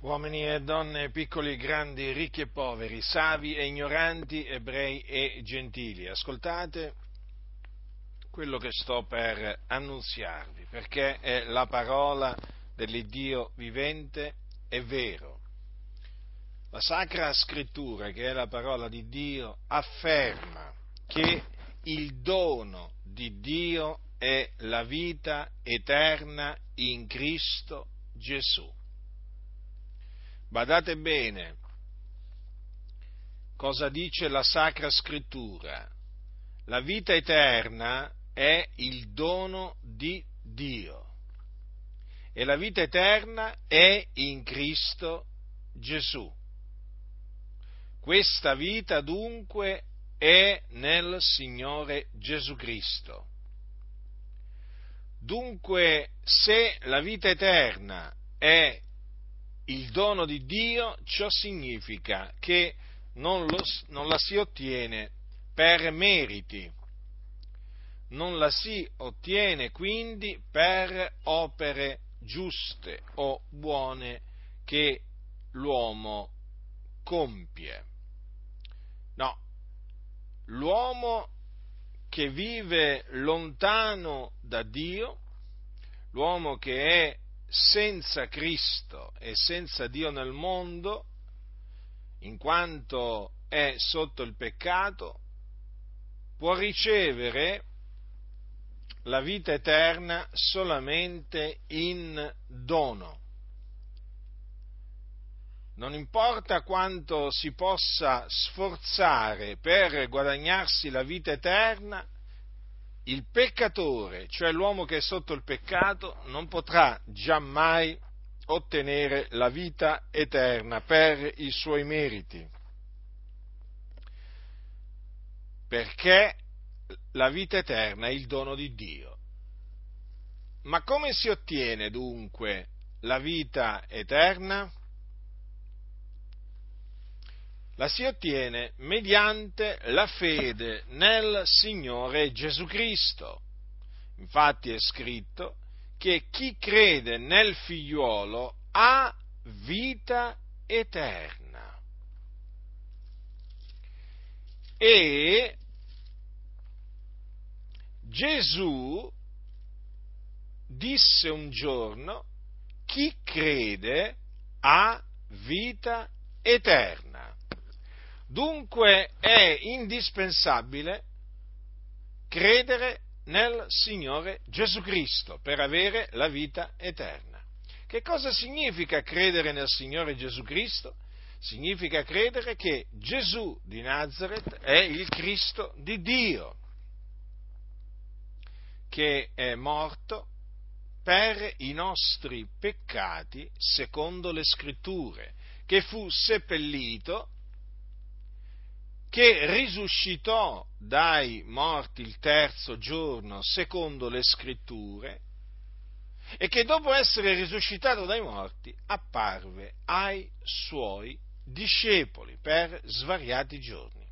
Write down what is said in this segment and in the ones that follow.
uomini e donne, piccoli e grandi, ricchi e poveri, savi e ignoranti, ebrei e gentili. Ascoltate quello che sto per annunziarvi, perché è la parola dell'Iddio vivente e vero. La Sacra Scrittura, che è la parola di Dio, afferma che il dono di Dio è la vita eterna in Cristo Gesù. Badate bene cosa dice la Sacra Scrittura. La vita eterna è il dono di Dio e la vita eterna è in Cristo Gesù. Questa vita dunque è nel Signore Gesù Cristo. Dunque, se la vita eterna è il dono di Dio, ciò significa che non, lo, non la si ottiene per meriti, non la si ottiene quindi per opere giuste o buone che l'uomo compie. No, l'uomo che vive lontano da Dio, l'uomo che è senza Cristo e senza Dio nel mondo, in quanto è sotto il peccato, può ricevere la vita eterna solamente in dono. Non importa quanto si possa sforzare per guadagnarsi la vita eterna, il peccatore, cioè l'uomo che è sotto il peccato, non potrà giammai ottenere la vita eterna per i suoi meriti. Perché la vita eterna è il dono di Dio. Ma come si ottiene dunque la vita eterna? La si ottiene mediante la fede nel Signore Gesù Cristo. Infatti è scritto che chi crede nel figliuolo ha vita eterna. E Gesù disse un giorno, chi crede ha vita eterna. Dunque è indispensabile credere nel Signore Gesù Cristo per avere la vita eterna. Che cosa significa credere nel Signore Gesù Cristo? Significa credere che Gesù di Nazareth è il Cristo di Dio, che è morto per i nostri peccati secondo le scritture, che fu seppellito che risuscitò dai morti il terzo giorno secondo le scritture e che dopo essere risuscitato dai morti apparve ai suoi discepoli per svariati giorni.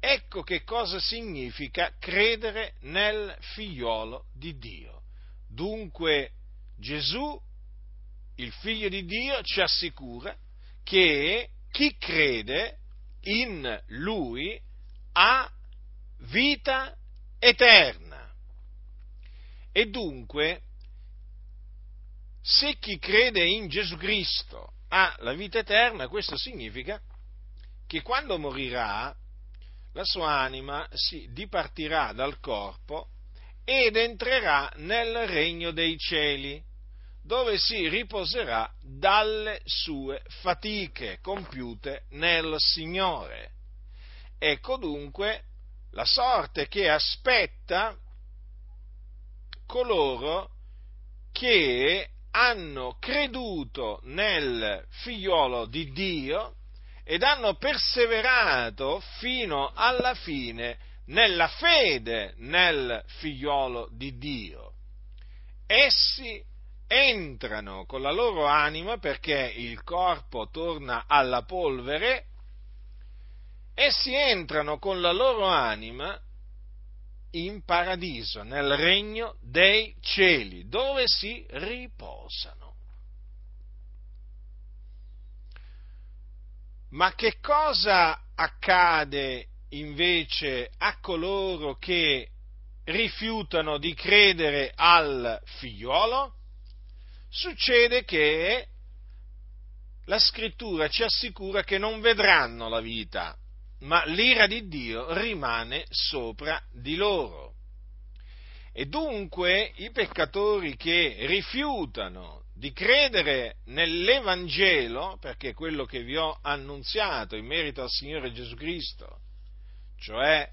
Ecco che cosa significa credere nel figliolo di Dio. Dunque Gesù, il figlio di Dio, ci assicura che chi crede in lui ha vita eterna. E dunque, se chi crede in Gesù Cristo ha la vita eterna, questo significa che quando morirà, la sua anima si dipartirà dal corpo ed entrerà nel regno dei cieli dove si riposerà dalle sue fatiche compiute nel Signore. Ecco dunque la sorte che aspetta coloro che hanno creduto nel figliolo di Dio ed hanno perseverato fino alla fine nella fede nel figliolo di Dio. Essi entrano con la loro anima perché il corpo torna alla polvere, essi entrano con la loro anima in paradiso, nel regno dei cieli, dove si riposano. Ma che cosa accade invece a coloro che rifiutano di credere al figliuolo? Succede che la scrittura ci assicura che non vedranno la vita, ma l'ira di Dio rimane sopra di loro. E dunque i peccatori che rifiutano di credere nell'Evangelo, perché è quello che vi ho annunziato in merito al Signore Gesù Cristo, cioè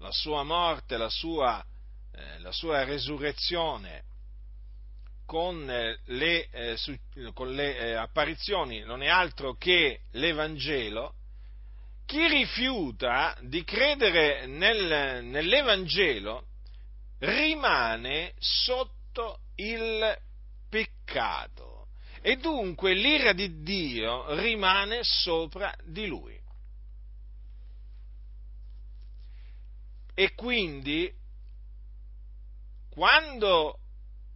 la sua morte, la sua, eh, la sua resurrezione con eh, le, eh, su, con le eh, apparizioni, non è altro che l'Evangelo, chi rifiuta di credere nel, nell'Evangelo rimane sotto il peccato e dunque l'ira di Dio rimane sopra di lui. E quindi quando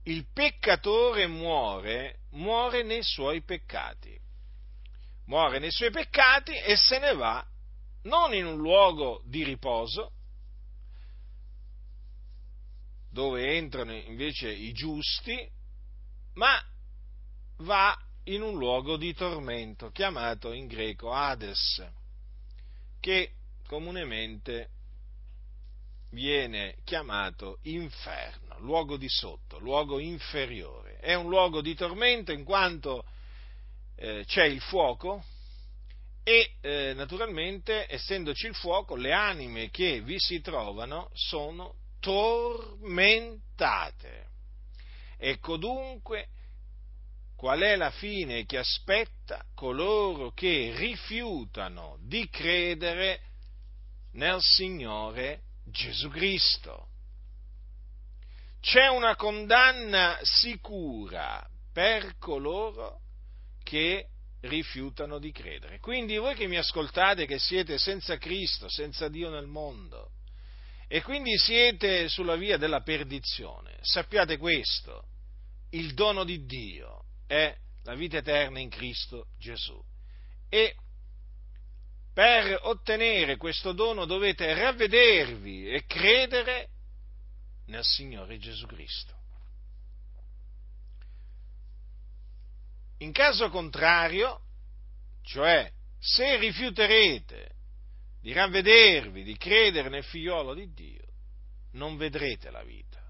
il peccatore muore, muore nei suoi peccati. Muore nei suoi peccati e se ne va non in un luogo di riposo, dove entrano invece i giusti, ma va in un luogo di tormento, chiamato in greco Hades, che comunemente viene chiamato inferno, luogo di sotto, luogo inferiore. È un luogo di tormento in quanto eh, c'è il fuoco e eh, naturalmente, essendoci il fuoco, le anime che vi si trovano sono tormentate. Ecco dunque qual è la fine che aspetta coloro che rifiutano di credere nel Signore Gesù Cristo. C'è una condanna sicura per coloro che rifiutano di credere. Quindi voi che mi ascoltate, che siete senza Cristo, senza Dio nel mondo, e quindi siete sulla via della perdizione, sappiate questo, il dono di Dio è la vita eterna in Cristo Gesù. E per ottenere questo dono dovete ravvedervi e credere nel Signore Gesù Cristo. In caso contrario, cioè se rifiuterete di ravvedervi, di credere nel figliolo di Dio, non vedrete la vita.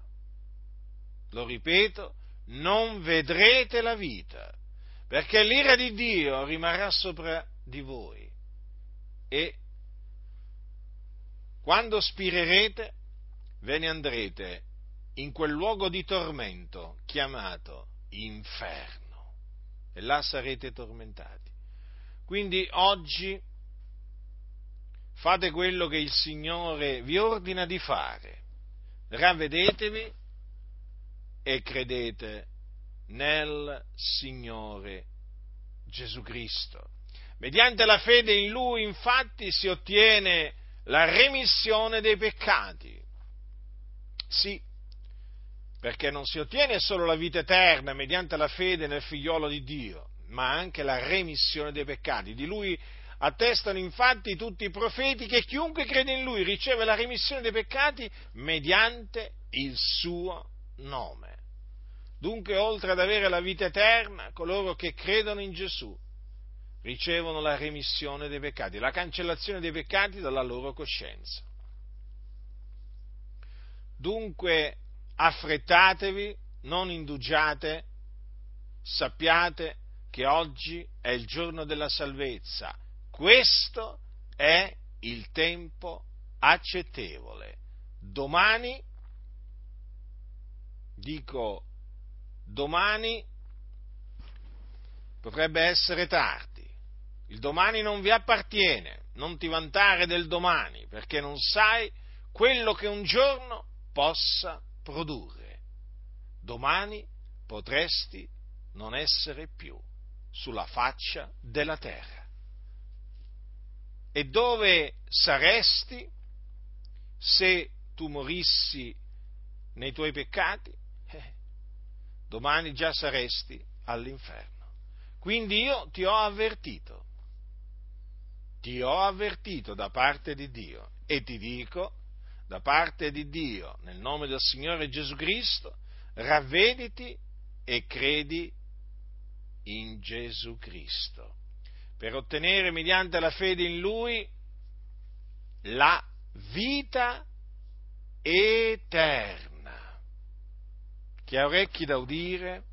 Lo ripeto, non vedrete la vita, perché l'ira di Dio rimarrà sopra di voi e quando spirerete ve ne andrete in quel luogo di tormento chiamato inferno e là sarete tormentati. Quindi oggi fate quello che il Signore vi ordina di fare, ravvedetevi e credete nel Signore Gesù Cristo. Mediante la fede in Lui, infatti, si ottiene la remissione dei peccati. Sì, perché non si ottiene solo la vita eterna mediante la fede nel figliolo di Dio, ma anche la remissione dei peccati. Di Lui attestano infatti tutti i profeti che chiunque crede in Lui riceve la remissione dei peccati mediante il suo nome. Dunque, oltre ad avere la vita eterna, coloro che credono in Gesù ricevono la remissione dei peccati, la cancellazione dei peccati dalla loro coscienza. Dunque affrettatevi, non indugiate, sappiate che oggi è il giorno della salvezza. Questo è il tempo accettevole. Domani, dico domani, potrebbe essere tardi il domani non vi appartiene, non ti vantare del domani, perché non sai quello che un giorno possa produrre. Domani potresti non essere più sulla faccia della terra. E dove saresti se tu morissi nei tuoi peccati? Eh, domani già saresti all'inferno. Quindi io ti ho avvertito ti ho avvertito da parte di Dio e ti dico da parte di Dio, nel nome del Signore Gesù Cristo, ravvediti e credi in Gesù Cristo, per ottenere mediante la fede in Lui la vita eterna. Chi ha orecchi da udire,